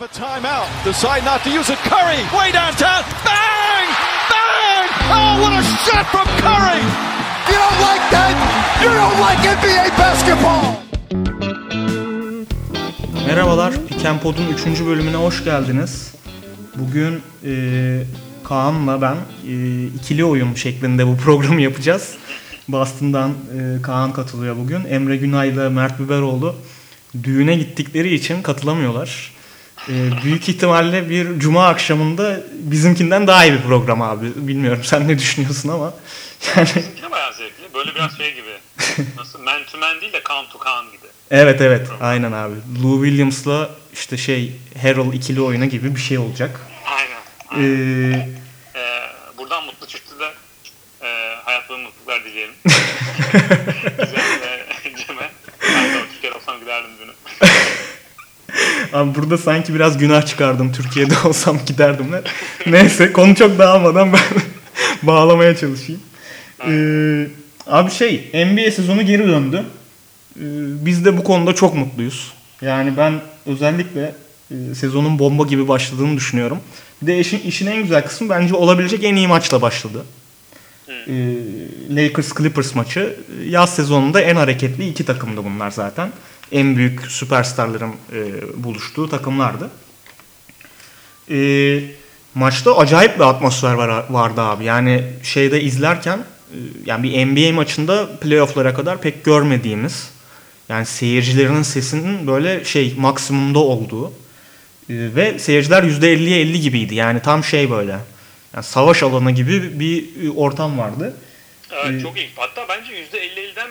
have a timeout. Decide not to use it. Curry, way downtown. Bang! Bang! Oh, what a shot from Curry! You don't like that? You don't like NBA basketball! Merhabalar, Piken Pod'un 3. bölümüne hoş geldiniz. Bugün e, Kaan'la ben e, ikili oyun şeklinde bu programı yapacağız. Boston'dan e, Kaan katılıyor bugün. Emre Günay ile Mert Biberoğlu düğüne gittikleri için katılamıyorlar. E, büyük ihtimalle bir cuma akşamında bizimkinden daha iyi bir program abi. Bilmiyorum sen ne düşünüyorsun ama yani Yine bayağı zevkli. Böyle biraz şey gibi. Nasıl man to man değil de can to can gibi. Evet evet aynen abi. Lou Williams'la işte şey Harold ikili oyunu gibi bir şey olacak. Aynen. Ee, Ee, buradan mutlu çifti de e, hayat boyu mutluluklar dileyelim. Güzel e, Cem'e. Ben de o Türkiye'de olsam giderdim dünü. abi burada sanki biraz günah çıkardım. Türkiye'de olsam giderdim. Ne? Neyse konu çok dağılmadan ben bağlamaya çalışayım. Ee, abi şey NBA sezonu geri döndü. Ee, biz de bu konuda çok mutluyuz. Yani ben özellikle e, sezonun bomba gibi başladığını düşünüyorum. Bir de işin, işin en güzel kısmı bence olabilecek en iyi maçla başladı. Ee, Lakers Clippers maçı yaz sezonunda en hareketli iki takımdı bunlar zaten. En büyük süperstarların e, buluştuğu takımlardı. Ee, maçta acayip bir atmosfer var, vardı abi. Yani şeyde izlerken e, yani bir NBA maçında playofflara kadar pek görmediğimiz yani seyircilerin sesinin böyle şey maksimumda olduğu e, ve seyirciler %50'ye 50 gibiydi. Yani tam şey böyle. Yani savaş alanı gibi bir e, ortam vardı. Evet çok iyi. Hatta bence %50-50'den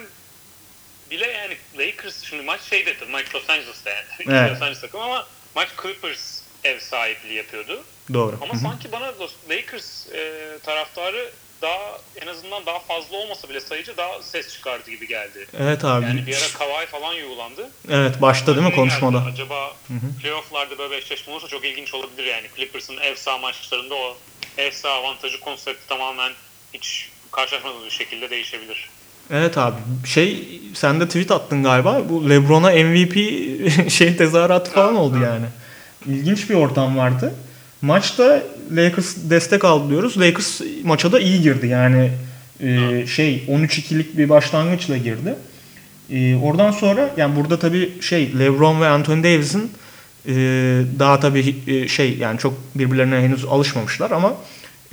bile yani Lakers şimdi maç şeyde tabii maç Los Angeles'ta yani. Evet. Los Angeles takım ama maç Clippers ev sahipliği yapıyordu. Doğru. Ama sanki bana Lakers e, taraftarı daha en azından daha fazla olmasa bile sayıcı daha ses çıkardı gibi geldi. Evet abi. Yani bir ara Kawhi falan yuğulandı. Evet başta değil mi konuşmada? geldi, Acaba playofflarda böyle eşleşme olursa çok ilginç olabilir yani. Clippers'ın ev saha maçlarında o ev saha avantajı konsepti tamamen hiç karşılaşmadığımız bir şekilde değişebilir. Evet abi. Şey sen de tweet attın galiba. Bu LeBron'a MVP şey tezahüratı falan oldu yani. İlginç bir ortam vardı. Maçta Lakers destek aldı diyoruz. Lakers maça da iyi girdi. Yani e, şey 13-2'lik bir başlangıçla girdi. E, oradan sonra yani burada tabii şey LeBron ve Anthony Davis'in e, daha tabii e, şey yani çok birbirlerine henüz alışmamışlar ama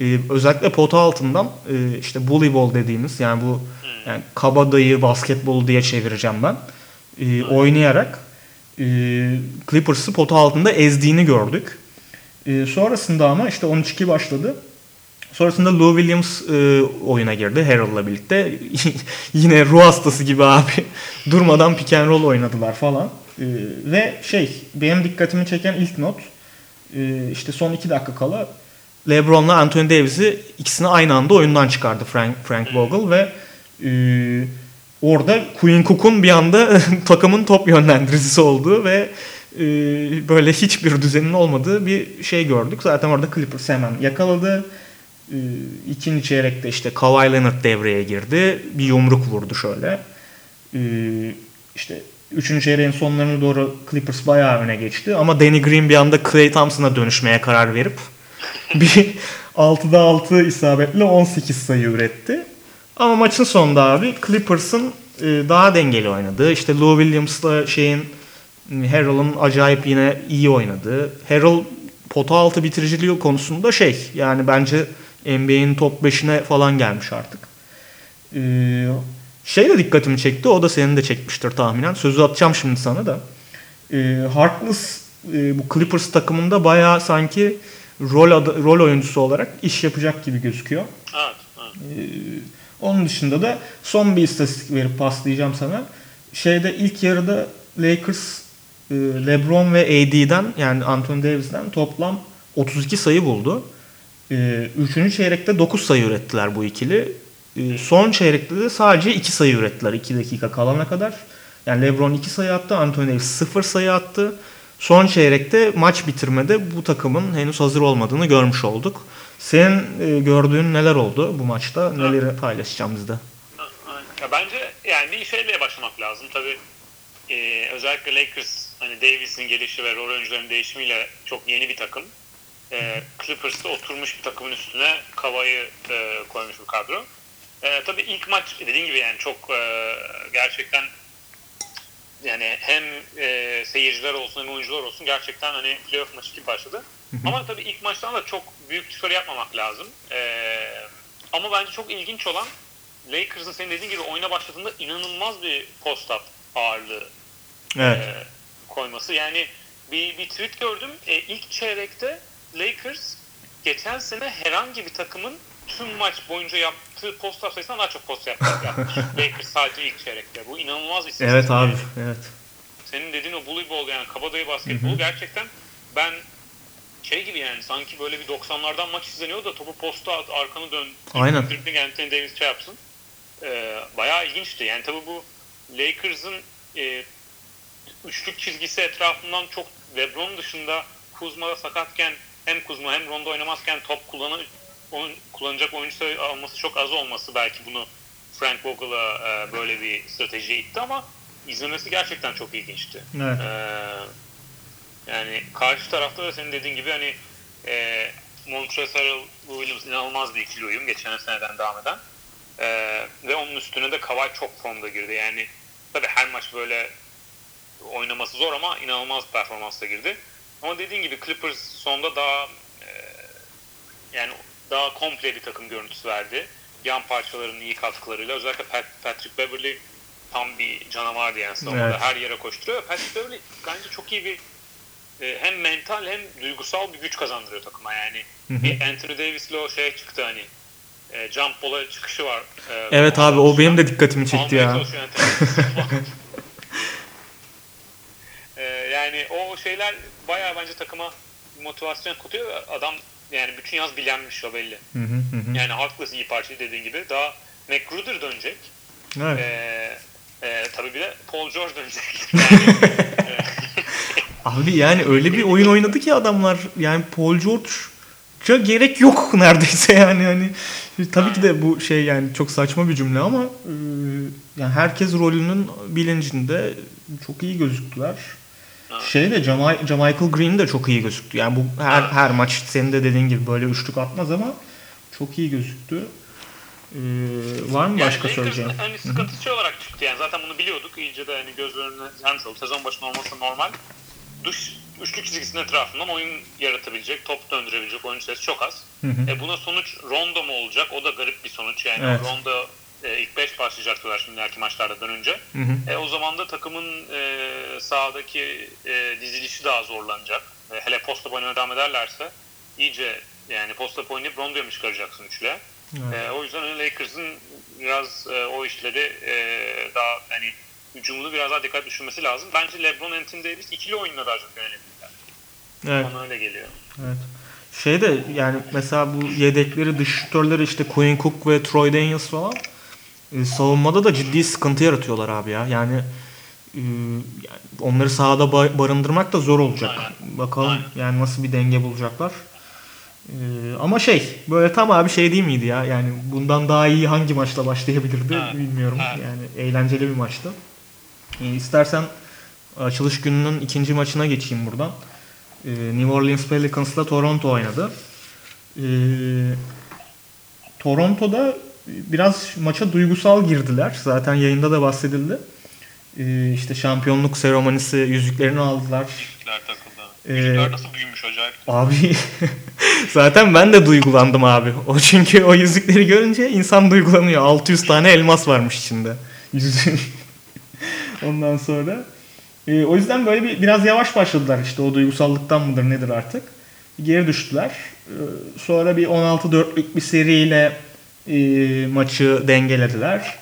e, özellikle pota altından e, işte bully ball dediğimiz yani bu yani kabadayı basketbol diye çevireceğim ben. E, oynayarak e, Clippers'ı pota altında ezdiğini gördük. E, sonrasında ama işte 13-2 başladı. Sonrasında Lou Williams e, oyuna girdi Harold'la birlikte. Yine ruh hastası gibi abi. Durmadan pick and roll oynadılar falan. E, ve şey benim dikkatimi çeken ilk not e, işte son 2 dakika kala LeBron'la Anthony Davis'i ikisini aynı anda oyundan çıkardı Frank, Frank Vogel ve e, orada Quinn Cook'un bir anda takımın top yönlendiricisi olduğu ve e, böyle hiçbir düzenin olmadığı bir şey gördük. Zaten orada Clippers hemen yakaladı. E, ikinci çeyrekte işte Kawhi Leonard devreye girdi. Bir yumruk vurdu şöyle. E, işte üçüncü çeyreğin sonlarına doğru Clippers bayağı öne geçti. Ama Danny Green bir anda Klay Thompson'a dönüşmeye karar verip bir 6'da 6 isabetle 18 sayı üretti. Ama maçın sonunda abi Clippers'ın e, daha dengeli oynadığı, işte Lou Williams'la şeyin Harrell'ın acayip yine iyi oynadığı. Harrell pota altı bitiriciliği konusunda şey yani bence NBA'in top 5'ine falan gelmiş artık. Ee, şey de dikkatimi çekti. O da senin de çekmiştir tahminen. Sözü atacağım şimdi sana da. Ee, Harkless e, bu Clippers takımında bayağı sanki rol rol oyuncusu olarak iş yapacak gibi gözüküyor. Evet. evet. Onun dışında da son bir istatistik verip paslayacağım sana. Şeyde ilk yarıda Lakers e, LeBron ve AD'den yani Anthony Davis'ten toplam 32 sayı buldu. E, Üçüncü çeyrekte 9 sayı ürettiler bu ikili. E, Son çeyrekte de sadece 2 sayı ürettiler 2 dakika kalana kadar. Yani LeBron 2 sayı attı, Anthony Davis 0 sayı attı. Son çeyrekte maç bitirmede bu takımın henüz hazır olmadığını görmüş olduk. Senin e, gördüğün neler oldu bu maçta? Neleri paylaşacağım bizde? Ya bence yani bir şeyle başlamak lazım. Tabii e, özellikle Lakers hani Davis'in gelişi ve rol oyuncuların değişimiyle çok yeni bir takım. E, Clippers'ta oturmuş bir takımın üstüne Kava'yı e, koymuş bir kadro. E, tabii ilk maç dediğin gibi yani çok e, gerçekten yani hem e, seyirciler olsun hem oyuncular olsun gerçekten hani playoff maçı gibi başladı. Ama tabii ilk maçtan da çok büyük çıkarı yapmamak lazım. E, ama bence çok ilginç olan Lakers'ın senin dediğin gibi oyuna başladığında inanılmaz bir post-up ağırlığı Evet. e, koyması. Yani bir, bir tweet gördüm. E, ilk çeyrekte Lakers geçen sene herhangi bir takımın tüm maç boyunca yaptığı post-up sayısından daha çok post yapmış. Lakers sadece ilk çeyrekte. Bu inanılmaz bir istatistik. Evet abi. Yani Evet. senin dediğin o bully ball yani kabadayı basketbolu gerçekten ben şey gibi yani sanki böyle bir 90'lardan maç izleniyor da topu posta at, arkanı dön. Aynen. Dribbling Anthony Davis şey yapsın. Ee, bayağı ilginçti. Yani tabii bu Lakers'ın e, üçlük çizgisi etrafından çok LeBron dışında Kuzma'da sakatken hem Kuzma hem Rondo oynamazken top kullanan oyun, kullanacak oyuncu alması çok az olması belki bunu Frank Vogel'a e, böyle bir stratejiye itti ama izlemesi gerçekten çok ilginçti. Evet. Ee, yani karşı tarafta da senin dediğin gibi hani e, Montrezl Williams inanılmaz bir ikili uyum geçen seneden devam eden. Ee, ve onun üstüne de Kawhi çok formda girdi. Yani tabii her maç böyle oynaması zor ama inanılmaz performansla girdi. Ama dediğin gibi Clippers sonda daha e, yani daha komple bir takım görüntüsü verdi. Yan parçaların iyi katkılarıyla özellikle Pat- Patrick Beverly tam bir canavardı yani savunmada. Evet. Her yere koşturuyor. Patrick Beverly bence çok iyi bir e, hem mental hem duygusal bir güç kazandırıyor takıma yani. Bir Anthony Davis'le o şeye çıktı hani e, jump ball'a çıkışı var. E, Evet abi o benim de dikkatimi çekti Almaya ya. E, yani o şeyler bayağı bence takıma motivasyon katıyor. Adam yani bütün yaz bilenmiş o belli. Hı hı hı hı. Yani Harkless iyi parça dediğin gibi. Daha McGruder dönecek. Evet. Ee, e, tabii bir de Paul George dönecek. Abi yani öyle bir oyun oynadı ki adamlar yani Paul George'a gerek yok neredeyse yani hani tabii ki de bu şey yani çok saçma bir cümle ama e, yani herkes rolünün bilincinde çok iyi gözüktüler. Şey de Jamichael Green de çok iyi gözüktü. Yani bu her her maç senin de dediğin gibi böyle üçlük atmaz ama çok iyi gözüktü. Ee, var mı başka yani söyleyeceğim? Lakers'ın hani sıkıntısı şey olarak çıktı yani. Zaten bunu biliyorduk. İyice de hani göz önüne gelmiş oldu. Sezon başında olması normal. Dış üçlük çizgisinin etrafından oyun yaratabilecek, top döndürebilecek oyuncu sayısı çok az. E buna sonuç Rondo mu olacak? O da garip bir sonuç. Yani Evet. Rondo e, ilk 5 başlayacaklar şimdi ileriki maçlardan önce. E, o zaman da takımın e, sahadaki e, dizilişi daha zorlanacak. E, hele posta oynamaya devam ederlerse iyice yani posta oynayıp Rondo'ya mı çıkaracaksın üçle? E, o yüzden Lakers'ın biraz e, o işleri e, daha hani hücumunu biraz daha dikkat düşünmesi lazım. Bence LeBron Anthony Davis ikili oyununa daha çok yönelebilirler. Evet. Bana öyle geliyor. Evet. Şey de yani mesela bu yedekleri dış şutörleri işte Quinn Cook ve Troy Daniels falan e, savunmada da ciddi sıkıntı yaratıyorlar abi ya. Yani e, onları sahada ba- barındırmak da zor olacak. Aynen. Bakalım Aynen. yani nasıl bir denge bulacaklar. E, ama şey böyle tam abi şey değil miydi ya? Yani bundan daha iyi hangi maçla başlayabilirdi Evet. bilmiyorum. Evet. Yani eğlenceli bir maçtı. E, istersen açılış gününün ikinci maçına geçeyim buradan. Ee, New Orleans Pelicans'la Toronto oynadı. Ee, Toronto'da biraz maça duygusal girdiler. Zaten yayında da bahsedildi. Ee, işte şampiyonluk seremonisi yüzüklerini aldılar. Yüzükler takıldı. Ee, Yüzükler nasıl büyümüş acayip. Abi zaten ben de duygulandım abi. O çünkü o yüzükleri görünce insan duygulanıyor. 600 tane elmas varmış içinde. Yüzüğün. Ondan sonra e, o yüzden böyle bir biraz yavaş başladılar işte o duygusallıktan mıdır nedir artık. Geri düştüler. E, sonra bir 16-4'lük bir seriyle e, maçı dengelediler.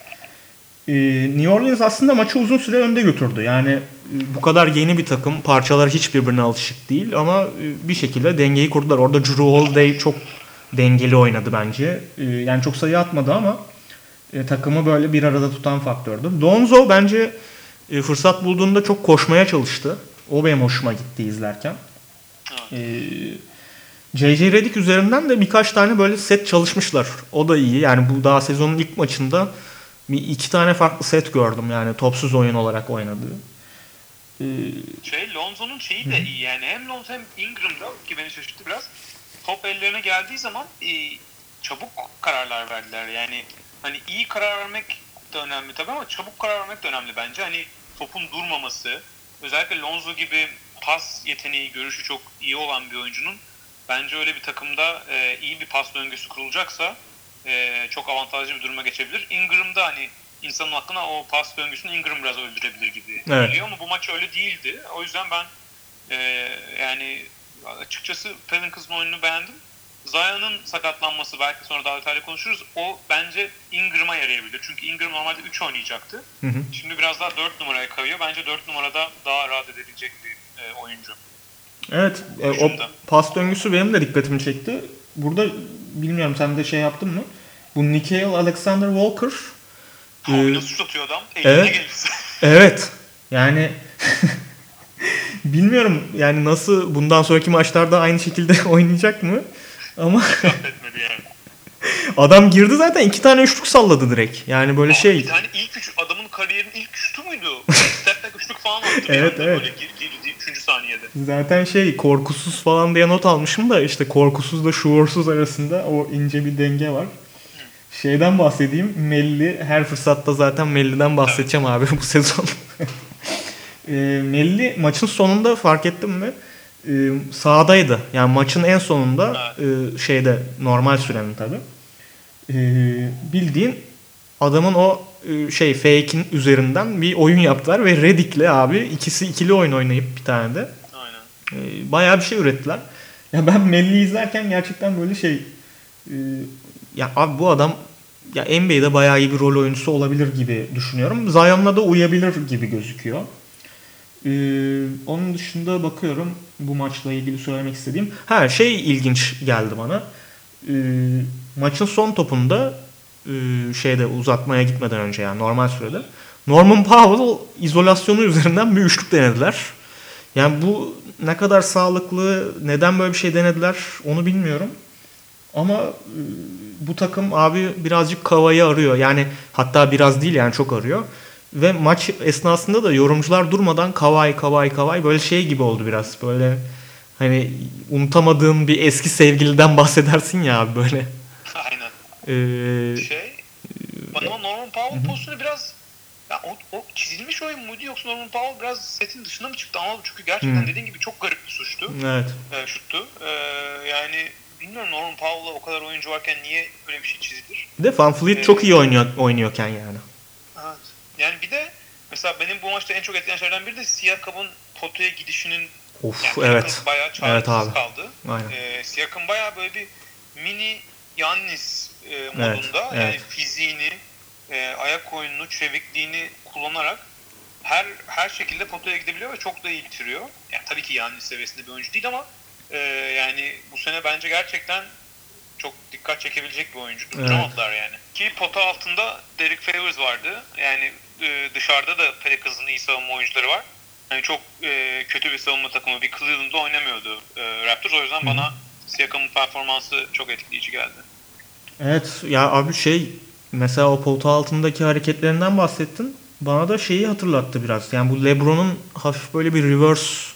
E, New Orleans aslında maçı uzun süre önde götürdü. Yani e, bu kadar yeni bir takım. Parçalar hiç birbirine alışık değil ama e, bir şekilde dengeyi kurdular. Orada Drew Holiday çok dengeli oynadı bence. E, yani çok sayı atmadı ama e, takımı böyle bir arada tutan faktördü. Lonzo bence e, fırsat bulduğunda çok koşmaya çalıştı. O benim hoşuma gitti izlerken. E, J.J. Redick üzerinden de birkaç tane böyle set çalışmışlar. O da iyi. Yani bu daha sezonun ilk maçında bir iki tane farklı set gördüm yani topsuz oyun olarak oynadığı. Ee, Şey Lonzo'nun şeyi de iyi yani. Hem Lonzo hem Ingram'da ki beni şaşırttı biraz. Top ellerine geldiği zaman e, çabuk kararlar verdiler. Yani hani iyi karar vermek de önemli tabii ama çabuk karar vermek de önemli bence. Hani topun durmaması, özellikle Lonzo gibi pas yeteneği, görüşü çok iyi olan bir oyuncunun bence öyle bir takımda e, iyi bir pas döngüsü kurulacaksa e, çok avantajlı bir duruma geçebilir. Ingram'da hani insanın aklına o pas döngüsünü Ingram biraz öldürebilir gibi Evet. geliyor ama bu maç öyle değildi. O yüzden ben e, yani açıkçası Pelicans'ın oyununu beğendim. Zion'ın sakatlanması belki sonra daha detaylı konuşuruz. O bence Ingram'a yarayabilir. Çünkü Ingram normalde 3 oynayacaktı. hı hı. Şimdi biraz daha 4 numaraya kayıyor. Bence 4 numarada daha rahat edebilecek bir e, oyuncu. Evet, e, o pas döngüsü benim de dikkatimi çekti. Burada bilmiyorum sen de şey yaptın mı? Bu Nikhil Alexander Walker. Abi e, nasıl şut atıyor adam? Evet. gelirse. evet. Yani bilmiyorum yani nasıl bundan sonraki maçlarda aynı şekilde oynayacak mı? Ama yani. adam girdi zaten iki tane üçlük salladı direkt. Yani böyle Abi şey. Bir tane ilk üç, adamın kariyerinin ilk şutu muydu? Step back üçlük falan attı. Evet, evet. Böyle gir, girdi 3. saniyede. Zaten şey korkusuz falan diye not almışım da işte korkusuzla şuursuz arasında o ince bir denge var. Şeyden bahsedeyim. Melli her fırsatta zaten Melli'den bahsedeceğim abi bu sezon. e, Melli maçın sonunda fark ettim mi? E, sahadaydı. Yani maçın en sonunda e, şeyde normal sürenin tabi. E, bildiğin adamın o e, şey fake'in üzerinden bir oyun yaptılar ve Reddick'le abi ikisi ikili oyun oynayıp bir tane de Aynen. e, bayağı bir şey ürettiler. Ya ben Melli izlerken gerçekten böyle şey e, ya abi bu adam ya NBA'de bayağı iyi bir rol oyuncusu olabilir gibi düşünüyorum. Zion'la da uyabilir gibi gözüküyor. E, onun dışında bakıyorum bu maçla ilgili söylemek istediğim. Ha şey ilginç geldi bana. E, maçın son topunda e, şeyde uzatmaya gitmeden önce yani normal sürede Norman Powell izolasyonu üzerinden bir üçlük denediler. Yani bu ne kadar sağlıklı, neden böyle bir şey denediler onu bilmiyorum. Ama e, bu takım abi birazcık kavayı arıyor. Yani hatta biraz değil yani çok arıyor. Ve maç esnasında da yorumcular durmadan kavay kavay kavay böyle şey gibi oldu biraz. Böyle hani unutamadığın bir eski sevgiliden bahsedersin ya abi böyle. Aynen. Ee, Şey, bana Norman Powell pozisyonu biraz ya o, o çizilmiş oyun muydu yoksa Norman Powell biraz setin dışına mı çıktı ama çünkü gerçekten Hı. dediğin gibi çok garip bir suçtu. evet. E, şuttu. E, yani bilmiyorum Norman Powell'la o kadar oyuncu varken niye öyle bir şey çizilir? Bir de Van Fleet çok iyi oynuyor, oynuyorken yani. Evet. Yani bir de mesela benim bu maçta en çok etkileyen şeylerden biri de Siakam'ın potaya gidişinin Of yani evet. Bayağı Evet çaresiz abi. kaldı. Aynen. E, Siakam bayağı böyle bir mini Yannis e, modunda yani evet. fiziğini, e, ayak oyununu, çevikliğini kullanarak her her şekilde potaya gidebiliyor ve çok da iyi bitiriyor. Yani tabii ki Yannis seviyesinde bir oyuncu değil ama e, yani bu sene bence gerçekten çok dikkat çekebilecek bir oyuncu. Durduramadılar yani. Ki pota altında Derek Favors vardı. Yani e, dışarıda da Pelicans'ın iyi savunma oyuncuları var. Hani çok e, kötü bir savunma takımı bir Cleveland'da oynamıyordu e, Raptors. O yüzden bana Siakam'ın performansı çok etkileyici geldi. Evet ya abi şey mesela o pota altındaki hareketlerinden bahsettin. Bana da şeyi hatırlattı biraz. Yani bu LeBron'un hafif böyle bir reverse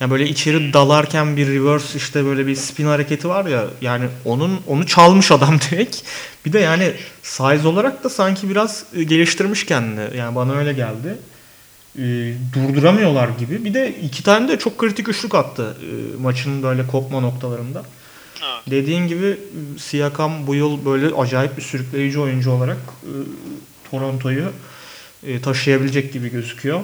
yani böyle içeri dalarken bir reverse işte böyle bir spin hareketi var ya yani onun onu çalmış adam direkt. Bir de yani size olarak da sanki biraz e, geliştirmiş kendini. Yani bana öyle geldi. E, durduramıyorlar gibi. Bir de iki tane de çok kritik üçlük attı e, maçın böyle kopma noktalarında. Evet. Dediğin gibi e, Siakam bu yıl böyle acayip bir sürükleyici oyuncu olarak e, Toronto'yu e, taşıyabilecek gibi gözüküyor.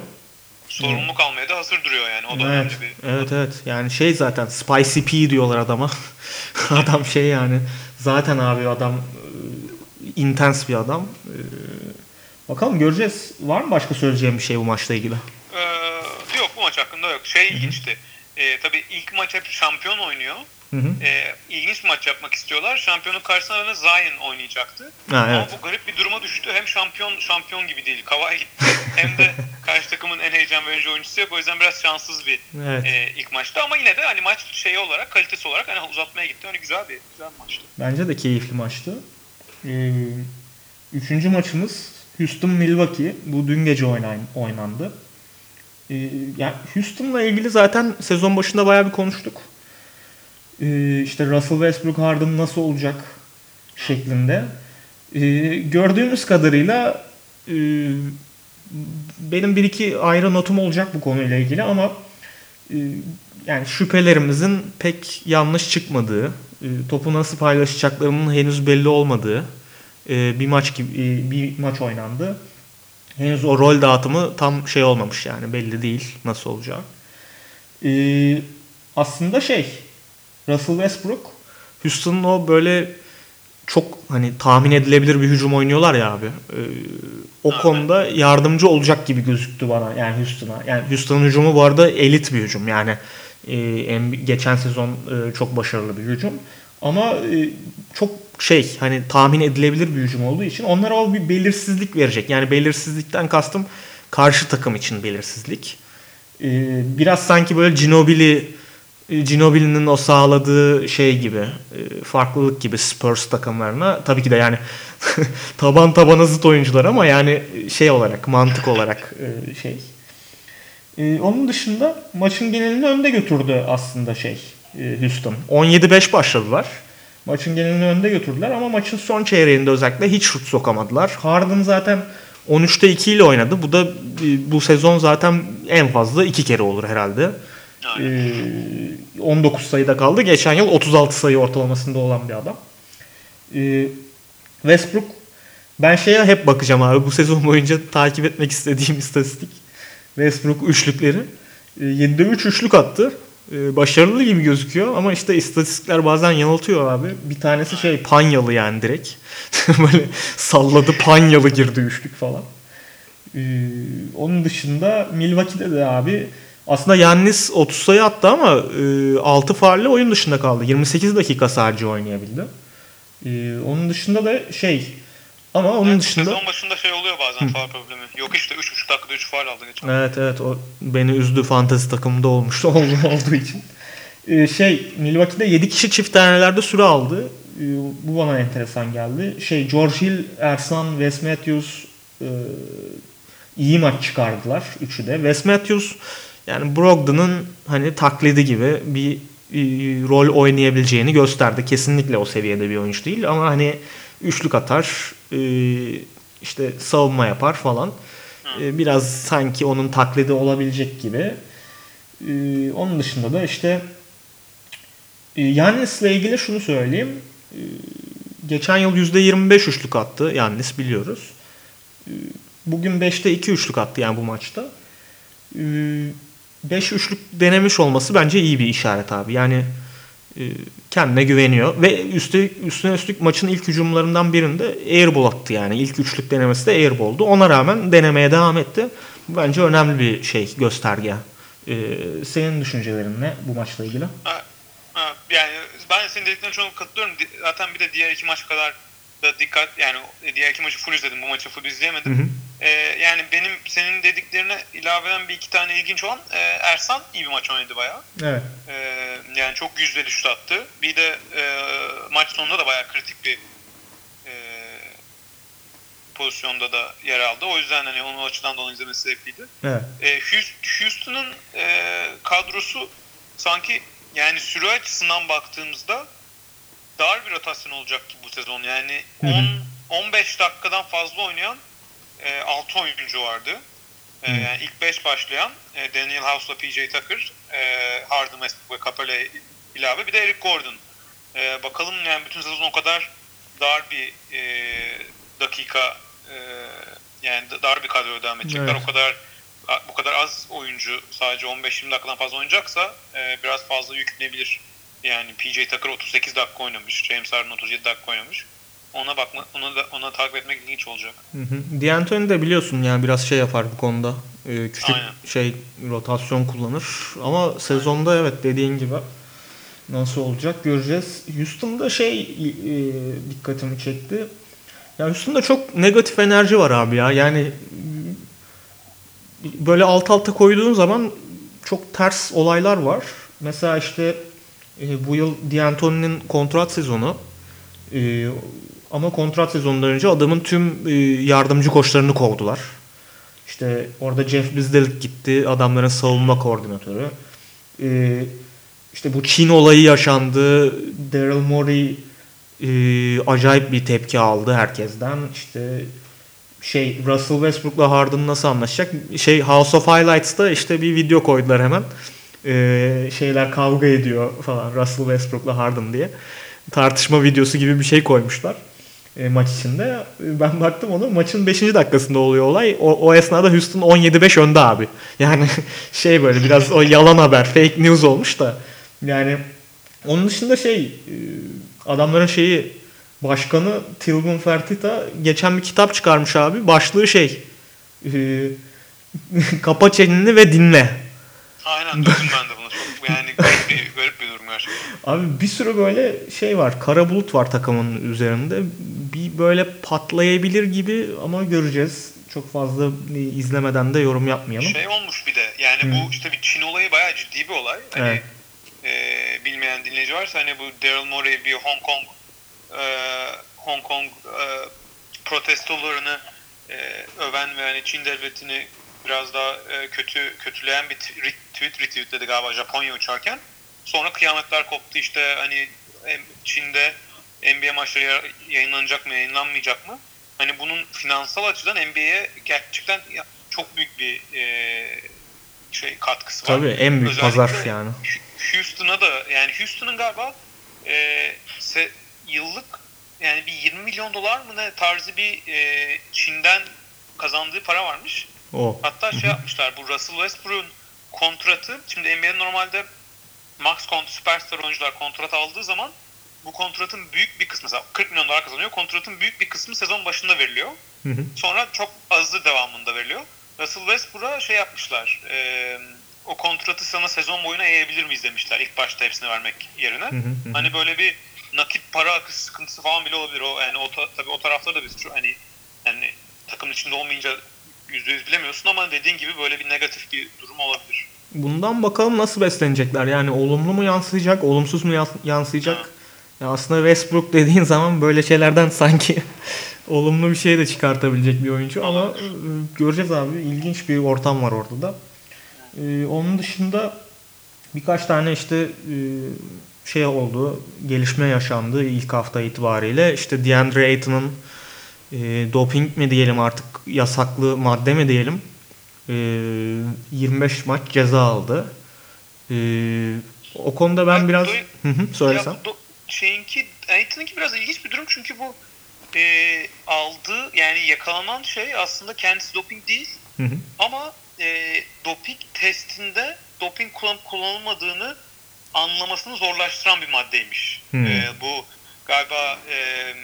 Sorumluluk almaya da hazır duruyor yani. O da Evet, önemli bir. evet evet. Yani şey zaten Spicy P diyorlar adama. adam şey yani zaten abi adam e, intens bir adam. E, bakalım göreceğiz. Var mı başka söyleyeceğim bir şey bu maçla ilgili? Ee, yok bu maç hakkında yok. Şey ilginçti. Ee, tabii ilk maç hep şampiyon oynuyor. Hı hı. Ee, ilginç bir maç yapmak istiyorlar. Şampiyonun karşısında da Zion oynayacaktı. Ha, evet. Ama bu garip bir duruma düştü. Hem şampiyon şampiyon gibi değil. Kavai gitti. hem de karşı takımın en heyecan verici oyuncusu yok. O yüzden biraz şanssız bir Evet. e, ilk maçtı. Ama yine de hani maç şeyi olarak, kalitesi olarak hani uzatmaya gitti. Hani güzel bir güzel bir maçtı. Bence de keyifli maçtı. Ee, üçüncü maçımız Houston Milwaukee. Bu dün gece oynan, oynandı. E, yani Houston'la ilgili zaten sezon başında bayağı bir konuştuk. E, işte Russell Westbrook Harden nasıl olacak şeklinde. E, gördüğümüz kadarıyla e, benim bir iki ayrı notum olacak bu konuyla ilgili ama e, yani şüphelerimizin pek yanlış çıkmadığı, e, topu nasıl paylaşacaklarının henüz belli olmadığı bir maç gibi bir maç oynandı. Henüz o rol dağıtımı tam şey olmamış yani belli değil nasıl olacağı. E, aslında şey Russell Westbrook Houston'ın o böyle çok hani tahmin edilebilir bir hücum oynuyorlar ya abi. Ee, o evet. konuda yardımcı olacak gibi gözüktü bana yani Houston'a. Yani Houston'ın hücumu bu arada elit bir hücum. Yani e, geçen sezon e, çok başarılı bir hücum. Ama e, çok şey hani tahmin edilebilir bir hücum olduğu için onlara o bir belirsizlik verecek. Yani belirsizlikten kastım karşı takım için belirsizlik. E, biraz sanki böyle Ginobili Ginobili'nin o sağladığı şey gibi e, farklılık gibi Spurs takımlarına tabii ki de yani taban tabana zıt oyuncular ama yani şey olarak mantık olarak e, şey. Onun dışında maçın genelini önde götürdü aslında şey Houston. 17-5 başladılar. Maçın genelini önde götürdüler ama maçın son çeyreğinde özellikle hiç şut sokamadılar. Harden zaten 13'te 2 ile oynadı. Bu da bu sezon zaten en fazla 2 kere olur herhalde. Aynen. 19 sayıda kaldı. Geçen yıl 36 sayı ortalamasında olan bir adam. Ee, Westbrook ben şeye hep bakacağım abi. Bu sezon boyunca takip etmek istediğim istatistik. Westbrook üçlükleri. Ee, 7'de 3 üçlük attı. Ee, başarılı gibi gözüküyor ama işte istatistikler bazen yanıltıyor abi. Bir tanesi şey panyalı yani direkt. Böyle salladı panyalı girdi üçlük falan. Ee, onun dışında Milwaukee'de de abi aslında Yannis 30 sayı attı ama e, 6 faulle oyun dışında kaldı. 28 dakika sadece oynayabildi. E, onun dışında da şey ama onun evet, dışında... Sezon başında şey oluyor bazen faal problemi. Yok işte 3.5 dakikada 3 faal aldı geçen. Evet evet o beni üzdü fantezi takımında olmuştu olduğu için. Ee, şey Milwaukee'de 7 kişi çift tanelerde süre aldı. Ee, bu bana enteresan geldi. Şey George Hill, Ersan, Wes Matthews e, iyi maç çıkardılar üçü de. Wes Matthews yani Brogdon'un hani taklidi gibi bir, bir rol oynayabileceğini gösterdi. Kesinlikle o seviyede bir oyuncu değil ama hani üçlük atar, e, işte savunma yapar falan. E, biraz sanki onun taklidi olabilecek gibi. E, onun dışında da işte Yannis'le ilgili şunu söyleyeyim. Geçen yıl %25 üçlük attı Yannis biliyoruz. Bugün 5'te 2 üçlük attı yani bu maçta. 5 üçlük denemiş olması bence iyi bir işaret abi. Yani e, kendine güveniyor ve üstü, üstüne üstlük maçın ilk hücumlarından birinde airball attı yani. ilk üçlük denemesi de airball'du. Ona rağmen denemeye devam etti. Bence önemli bir şey gösterge. Ee, senin düşüncelerin ne bu maçla ilgili? Yani ben senin dediklerine çok katılıyorum. Zaten bir de diğer iki maç kadar da dikkat yani diğer iki maçı full izledim. Bu maçı full izleyemedim. Hı hı. Ee, yani benim senin dediklerine ilaveden bir iki tane ilginç olan e, Ersan iyi bir maç oynadı bayağı. Evet. Ee, yani çok yüzdeli şut attı. Bir de e, maç sonunda da bayağı kritik bir e, pozisyonda da yer aldı. O yüzden hani onun açıdan da onu izlemesi zevkliydi. Evet. E, Houston'ın e, kadrosu sanki yani süre açısından baktığımızda dar bir rotasyon olacak gibi bu sezon. Yani 10 15 dakikadan fazla oynayan e, 6 oyuncu vardı. E, yani ilk 5 başlayan e, Daniel House'la PJ Tucker, e, Harden, Westbrook ve Capella ilave bir de Eric Gordon. E, bakalım yani bütün sezon o kadar dar bir e, dakika e, yani dar bir kadro devam edecekler. Evet. O kadar bu kadar az oyuncu sadece 15-20 dakikadan fazla oynayacaksa e, biraz fazla yüklenebilir. Yani PJ Tucker 38 dakika oynamış, James Harden 37 dakika oynamış ona bakma ona da ona takip etmek ilginç olacak. Hı hı. D'Antoni de biliyorsun yani biraz şey yapar bu konuda. Ee, küçük Aynen. şey rotasyon kullanır ama sezonda Aynen. evet dediğin gibi nasıl olacak göreceğiz. Houston'da şey e, dikkatimi çekti. Ya Houston'da çok negatif enerji var abi ya. Yani böyle alt alta koyduğun zaman çok ters olaylar var. Mesela işte e, bu yıl D'Antoni'nin kontrat sezonu e, ama kontrat sezonundan önce adamın tüm e, yardımcı koçlarını kovdular. İşte orada Jeff Bizdelik gitti. Adamların savunma koordinatörü. Ee, işte bu Çin olayı yaşandı. Daryl Morey e, acayip bir tepki aldı herkesten. İşte şey Russell Westbrook'la Harden nasıl anlaşacak? Şey House of Highlights'ta işte bir video koydular hemen. Ee, şeyler kavga ediyor falan Russell Westbrook'la Harden diye. Tartışma videosu gibi bir şey koymuşlar e, maç içinde. Ben baktım onu maçın 5. dakikasında oluyor olay. O, o esnada Houston 17-5 önde abi. Yani şey böyle biraz o yalan haber, fake news olmuş da. Yani onun dışında şey e, adamların şeyi başkanı Tilgun Fertitta geçen bir kitap çıkarmış abi. Başlığı şey e, kapa çeneni ve dinle. Aynen duydum ben de bunu. Çok yani garip bir, garip bir durum gerçekten. Abi bir sürü böyle şey var. Kara bulut var takımın üzerinde. Bir böyle patlayabilir gibi ama göreceğiz. Çok fazla izlemeden de yorum yapmayalım. Şey olmuş bir de yani Hı. bu işte bir Çin olayı bayağı ciddi bir olay. Hani Evet. e, bilmeyen dinleyici varsa hani bu Daryl Morey bir Hong Kong e, Hong Kong e, protestolarını e, öven ve hani Çin devletini biraz daha e, kötü kötüleyen bir tweet retweetledi galiba Japonya uçarken. Sonra kıyametler koptu işte hani Çin'de NBA maçları ya- yayınlanacak mı yayınlanmayacak mı? Hani bunun finansal açıdan NBA'ye gerçekten çok büyük bir e, şey katkısı var. Tabii en büyük Özellikle pazar yani. Houston'a da yani Houston'ın galiba e, se, yıllık yani bir 20 milyon dolar mı ne tarzı bir e, Çin'den kazandığı para varmış. O. Hatta şey yapmışlar bu Russell Westbrook'un kontratı şimdi NBA'de normalde max kont süperstar oyuncular kontrat aldığı zaman bu kontratın büyük bir kısmı mesela 40 milyon dolar kazanıyor. Kontratın büyük bir kısmı sezon başında veriliyor. Hı hı. Sonra çok azı devamında veriliyor. Russell Westbrook'a şey yapmışlar. E, o kontratı sana sezon boyuna yayabilir miyiz demişler ilk başta hepsini vermek yerine. Hı hı hı. Hani böyle bir nakit para akışı sıkıntısı falan bile olabilir. O yani o ta- tabii o tarafları da biz hani yani takımın içinde olmayınca %100 bilemiyorsun ama dediğin gibi böyle bir negatif bir durum olabilir. Bundan bakalım nasıl beslenecekler. Yani olumlu mu yansıyacak, olumsuz mu yans- yansıyacak? Ha. Ya aslında Westbrook dediğin zaman böyle şeylerden sanki olumlu bir şey de çıkartabilecek bir oyuncu ama e, göreceğiz abi. İlginç bir ortam var orada da. E, onun dışında birkaç tane işte e, şey oldu, gelişme yaşandı ilk hafta itibariyle. İşte DeAndre Ayton'un e, doping mi diyelim artık yasaklı madde mi diyelim e, 25 maç ceza aldı. E, o konuda ben Ya, biraz Hı hı, söylesem. Ya do- şeyinki Aiton'unki biraz ilginç bir durum çünkü bu e, aldığı yani yakalanan şey aslında kendisi doping değil Hı hı. ama e, doping testinde doping kullanıp kullanılmadığını anlamasını zorlaştıran bir maddeymiş. Hmm. E, bu galiba e,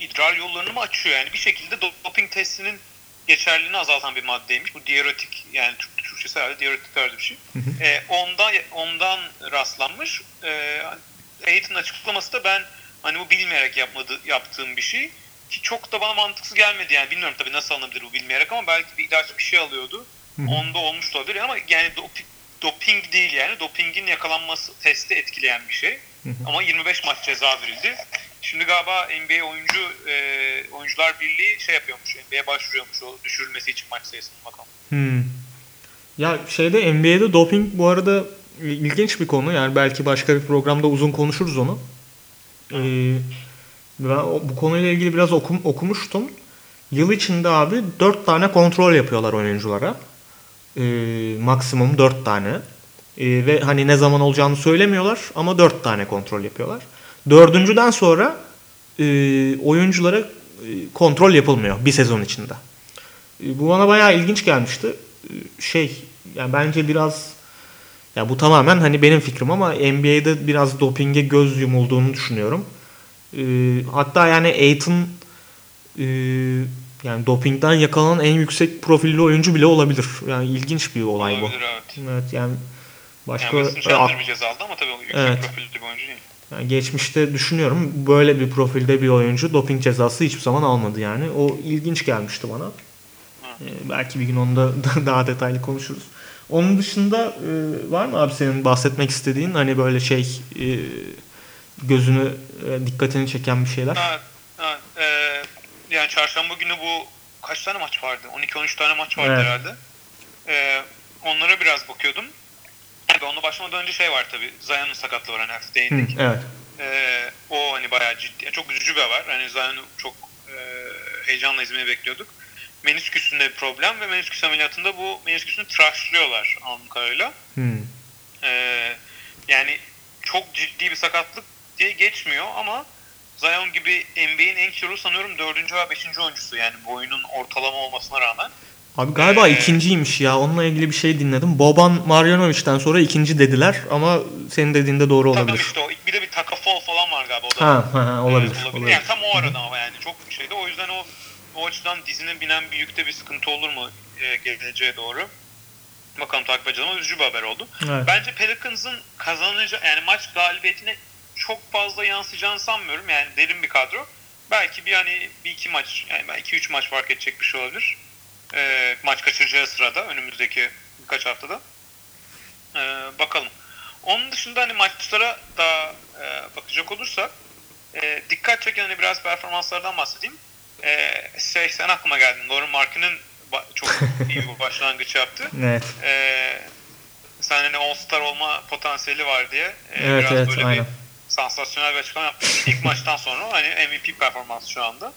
idrar yollarını mı açıyor yani bir şekilde doping testinin geçerliliğini azaltan bir maddeymiş. Bu diüretik yani Türk Türkçesi herhalde diüretik tarzı bir şey. E, ondan ondan rastlanmış. E, Aiton'un açıklaması da ben hani bu bilmeyerek yapmadı, yaptığım bir şey. Ki çok da bana mantıksız gelmedi yani. Bilmiyorum tabii nasıl alınabilir bu bilmeyerek ama belki bir ilaç bir şey alıyordu. Onda olmuş olabilir ama yani doping, doping değil yani. Dopingin yakalanması testi etkileyen bir şey. Ama 25 maç ceza verildi. Şimdi galiba NBA oyuncu e, oyuncular birliği şey yapıyormuş. NBA'ye başvuruyormuş o düşürülmesi için maç sayısının bakalım. Hmm. Ya şeyde NBA'de doping bu arada ilginç bir konu. Yani belki başka bir programda uzun konuşuruz onu. Ee, ben bu konuyla ilgili biraz okum, okumuştum. Yıl içinde abi 4 tane kontrol yapıyorlar oyunculara. Ee, maksimum 4 tane. Ee, ve hani ne zaman olacağını söylemiyorlar ama 4 tane kontrol yapıyorlar. Dördüncüden sonra e, oyunculara e, kontrol yapılmıyor bir sezon içinde. E, Bu bana bayağı ilginç gelmişti. E, Şey yani bence biraz ya bu tamamen hani benim fikrim ama NBA'de biraz dopinge göz yumulduğunu düşünüyorum. E, hatta yani Aiton e, yani dopingden yakalanan en yüksek profilli oyuncu bile olabilir. Yani ilginç bir olay bu. Olabilir evet. Evet yani başka Yani e, Chandler bir ceza aldı ama tabii yüksek Evet. profilli bir oyuncu değil. yani geçmişte düşünüyorum böyle bir profilde bir oyuncu doping cezası hiçbir zaman almadı yani. O ilginç gelmişti bana. Ee, belki bir gün onu da daha detaylı konuşuruz. Onun dışında e, var mı abi senin bahsetmek istediğin hani böyle şey e, gözünü e, dikkatini çeken bir şeyler? Ha, ha, e, yani çarşamba günü bu kaç tane maç vardı? 12-13 tane maç vardı Evet. herhalde. Ee, onlara biraz bakıyordum. Tabii onunla başlamadan önce şey var tabii. Zion'un sakatlığı var hani hafif Hı, değindik. evet. Ee, o hani bayağı ciddi, çok üzücü bir haber. Hani Zion'u çok e, heyecanla izlemeyi bekliyorduk. Menisküsünde bir problem ve menisküs ameliyatında bu menisküsünü tıraşlıyorlar anladığım kadarıyla. Hı. Ee, yani çok ciddi bir sakatlık diye geçmiyor ama Zion gibi NBA'in en kilolu sanıyorum 4. veya 5. oyuncusu yani boyunun ortalama olmasına rağmen. Abi galiba ikinciymiş ya. Onunla ilgili bir şey dinledim. Boban Marjanovic'den sonra ikinci dediler ama senin dediğinde doğru Tabii olabilir. işte o. Bir de bir takafol falan var galiba o da. Ha, ha, olabilir. Evet, olabilir. Yani tam o arada ama yani çok bir şeydi. O yüzden o o açıdan dizine binen bir yükte bir sıkıntı olur mu e, geleceğe doğru? Bakalım takip edeceğiz ama üzücü bir haber oldu. Evet. Bence Pelicans'ın kazanacağı yani maç galibiyetine çok fazla yansıyacağını sanmıyorum. Yani derin bir kadro. Belki bir hani bir iki maç yani belki üç maç fark edecek bir şey olabilir. E, maç kaçıracağı sırada önümüzdeki birkaç haftada. E, bakalım. Onun dışında hani maçlara da e, bakacak olursak e, dikkat çeken hani biraz performanslardan bahsedeyim. E, şey sen aklıma geldin. Lauren Markin'in ba- çok iyi bir başlangıç yaptı. Evet. E, sen hani All-Star olma potansiyeli var diye e, Evet biraz evet böyle aynen. bir sansasyonel bir açıklama yaptı. İlk maçtan sonra hani MVP performansı şu anda.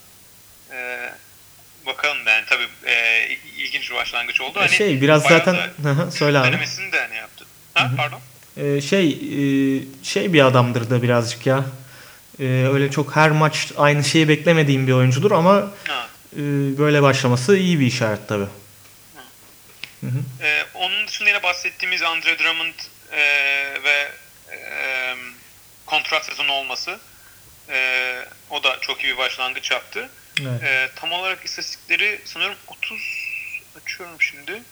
E, bakalım yani tabii e, ilginç bir başlangıç oldu. Hani şey biraz zaten da Hı hı, söyle abi. denemesini de hani yaptı. Ha, pardon. Ee, şey e, şey bir adamdır da birazcık ya. Ee, öyle çok her maç aynı şeyi beklemediğim bir oyuncudur ama Ha. e, böyle başlaması iyi bir işaret tabii. Ee, onun dışında yine bahsettiğimiz Andre Drummond e, ve e, kontrat sezonu olması e, o da çok iyi bir başlangıç yaptı. Evet. E, tam olarak istatistikleri sanıyorum 30 açıyorum şimdi.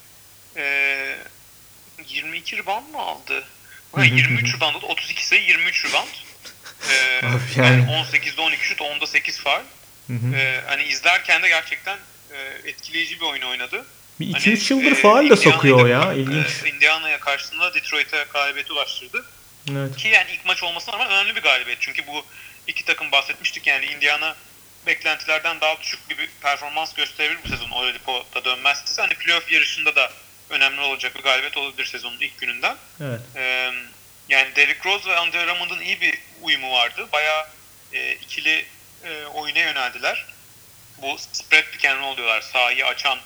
E, 22 rebound mu aldı? Ha, 23 rebound aldı. 32 sayı 23 rebound. E, yani. yani. 18'de 12 şut 10'da 8 faul. Hı hı. E, hani izlerken de gerçekten e, etkileyici bir oyun oynadı. Bir Hani, 2-3 yıldır e, faal Indiana'yı sokuyor da- ya. İlginç. e, Indiana'ya karşısında Detroit'e galibiyeti ulaştırdı. Evet. Ki yani ilk maç olmasına rağmen önemli bir galibiyet. Çünkü bu iki takım bahsetmiştik yani Indiana beklentilerden daha düşük bir performans gösterebilir bu sezon. Oladipo'da dönmezse hani playoff yarışında da önemli olacak bir galibiyet olabilir sezonun ilk gününden. Evet. Ee, yani Derrick Rose ve Andre Drummond'un iyi bir uyumu vardı. Bayağı e, ikili e, oyuna yöneldiler. Bu spread pick and roll diyorlar. Sahayı açan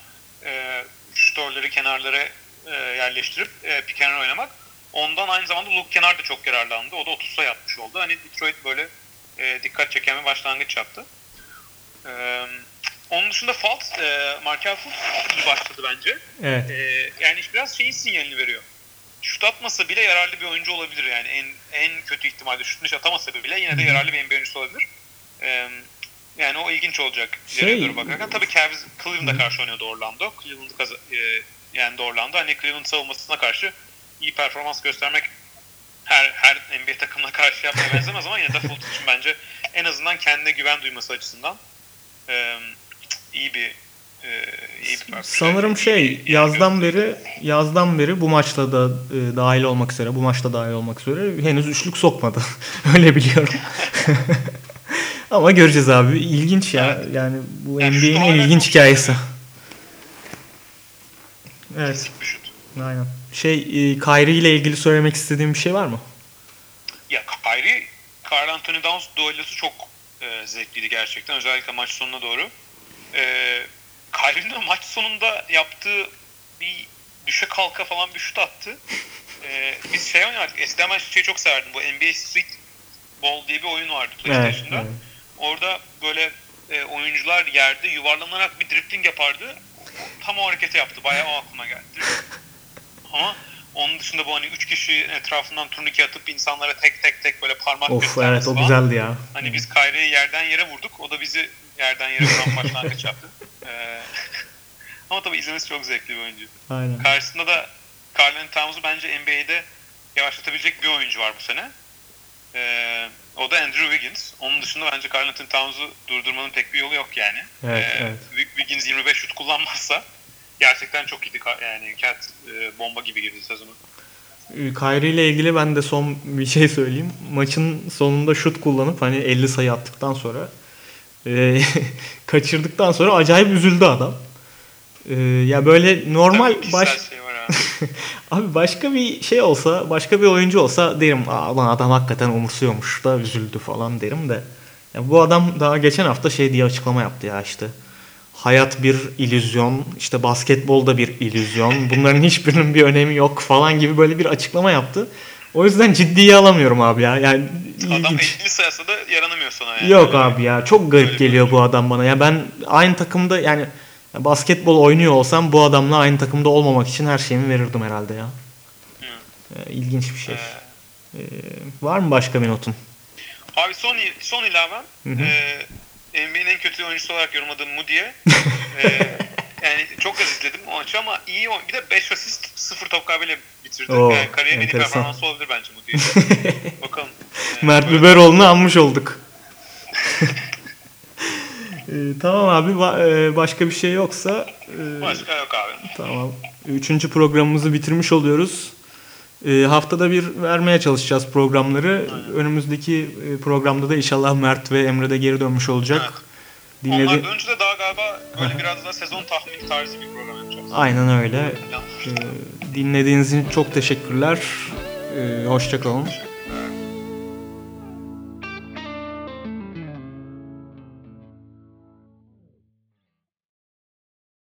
e, şutörleri kenarlara e, yerleştirip e, pick and roll oynamak. Ondan aynı zamanda Luke Kenar da çok yararlandı. O da 30 sayı atmış oldu. Hani Detroit böyle e, dikkat çeken bir başlangıç yaptı. E, onun dışında Fultz, e, Markel Fultz iyi başladı bence. Evet. Ee, yani biraz şeyin sinyalini veriyor. Şut atmasa bile yararlı bir oyuncu olabilir yani en en kötü ihtimalle şut dışı atamasa bile yine de yararlı bir NBA oyuncusu olabilir. Ee, yani o ilginç olacak Şey- doğru bakarken. Tabii Cavs Cleveland'a karşı oynuyordu Orlando. Cleveland kaza- e, yendi Orlando. Hani Cleveland savunmasına karşı iyi performans göstermek her her NBA takımına karşı yapmaya benzemez ama yine de Fultz için bence en azından kendine güven duyması açısından e, iyi bir e, iyi bir Sanırım şey yazdan beri yazdan beri bu maçta da e, dahil olmak üzere bu maçta dahil olmak üzere henüz üçlük sokmadı. Öyle biliyorum. Ama göreceğiz abi. İlginç ya. Yani bu Yani NBA'nin en ilginç hikayesi. iyi. Evet. Aynen. Şey e, Kyrie ile ilgili söylemek istediğim bir şey var mı? Ya Kyrie, Carl Anthony Towns duellosu çok e, zevkliydi gerçekten. Özellikle maç sonuna doğru. E, Kyrie'nin maç sonunda yaptığı bir düşe kalka falan bir şut attı. E, biz şey oynardık. Eskiden ben şeyi çok severdim. Bu NBA Street Ball diye bir oyun vardı PlayStation'da. evet. Orada böyle e, oyuncular yerde yuvarlanarak bir drifting yapardı. Tam o hareketi yaptı. Bayağı o aklıma geldi. Ama onun dışında bu hani üç kişi etrafından turnike atıp insanlara tek tek tek böyle parmak Of göstermesi evet o falan. güzeldi ya. Hani biz Kyrie'yi yerden yere vurduk. O da bizi yerden yere vuran başlangıç yaptı. Ee, ama tabii izlemesi çok zevkli bir oyuncu. Aynen. Karşısında da Carl Anthony Towns'u bence NBA'de yavaşlatabilecek bir oyuncu var bu sene. Ee, o da Andrew Wiggins. Onun dışında bence Carl Anthony Towns'u durdurmanın pek bir yolu yok yani. Evet, Ee, evet. Wig- Wiggins 25 şut kullanmazsa gerçekten çok iyiydi. Yani Cat e, bomba gibi girdi sezonu. E, Kyrie ile ilgili ben de son bir şey söyleyeyim. Maçın sonunda şut kullanıp hani 50 sayı attıktan sonra Ee, kaçırdıktan sonra acayip üzüldü adam. Ee, ya böyle normal Tabii baş şey var abi. abi başka bir şey olsa, başka bir oyuncu olsa derim, Aa, lan adam hakikaten umursuyormuş da üzüldü falan derim de. Ya bu adam daha geçen hafta şey diye açıklama yaptı ya işte. Hayat bir illüzyon, işte basketbol da bir illüzyon. Bunların hiçbirinin bir önemi yok falan gibi böyle bir açıklama yaptı. O yüzden ciddiye alamıyorum abi ya. Yani Adam ilginç. 50 sayısı da yaranamıyor sana yani. Yok abi ya çok garip Öyle geliyor bu adam bana. Ya ben aynı takımda yani basketbol oynuyor olsam bu adamla aynı takımda olmamak için her şeyimi verirdim herhalde ya. Ee, İlginç bir şey. Ee, var mı başka bir notun? Abi son son ilavem Hı hı. e, NBA'nin en kötü oyuncusu olarak yorumladığım Moody'ye e, yani çok az izledim o maçı ama iyi oyn- bir de 5 asist 0 top kaybıyla bitirdi. Oo, yani kariyerin en iyi performansı olabilir bence Moody'ye. Bakalım. E, Mert Biberoğlu'nu anmış olduk. Ee, tamam abi va- e, başka bir şey yoksa e, Başka yok abi. Tamam. Üçüncü programımızı bitirmiş oluyoruz. Ee, haftada bir vermeye çalışacağız programları. Önümüzdeki e, programda da inşallah Mert ve Emre de geri dönmüş olacak. Evet. Dinledi. Onlar dönünce de daha galiba böyle biraz daha sezon tahmini tarzı bir program yapacağız. Aynen öyle. Ee, dinlediğiniz için çok teşekkürler. Ee, hoşça kalın.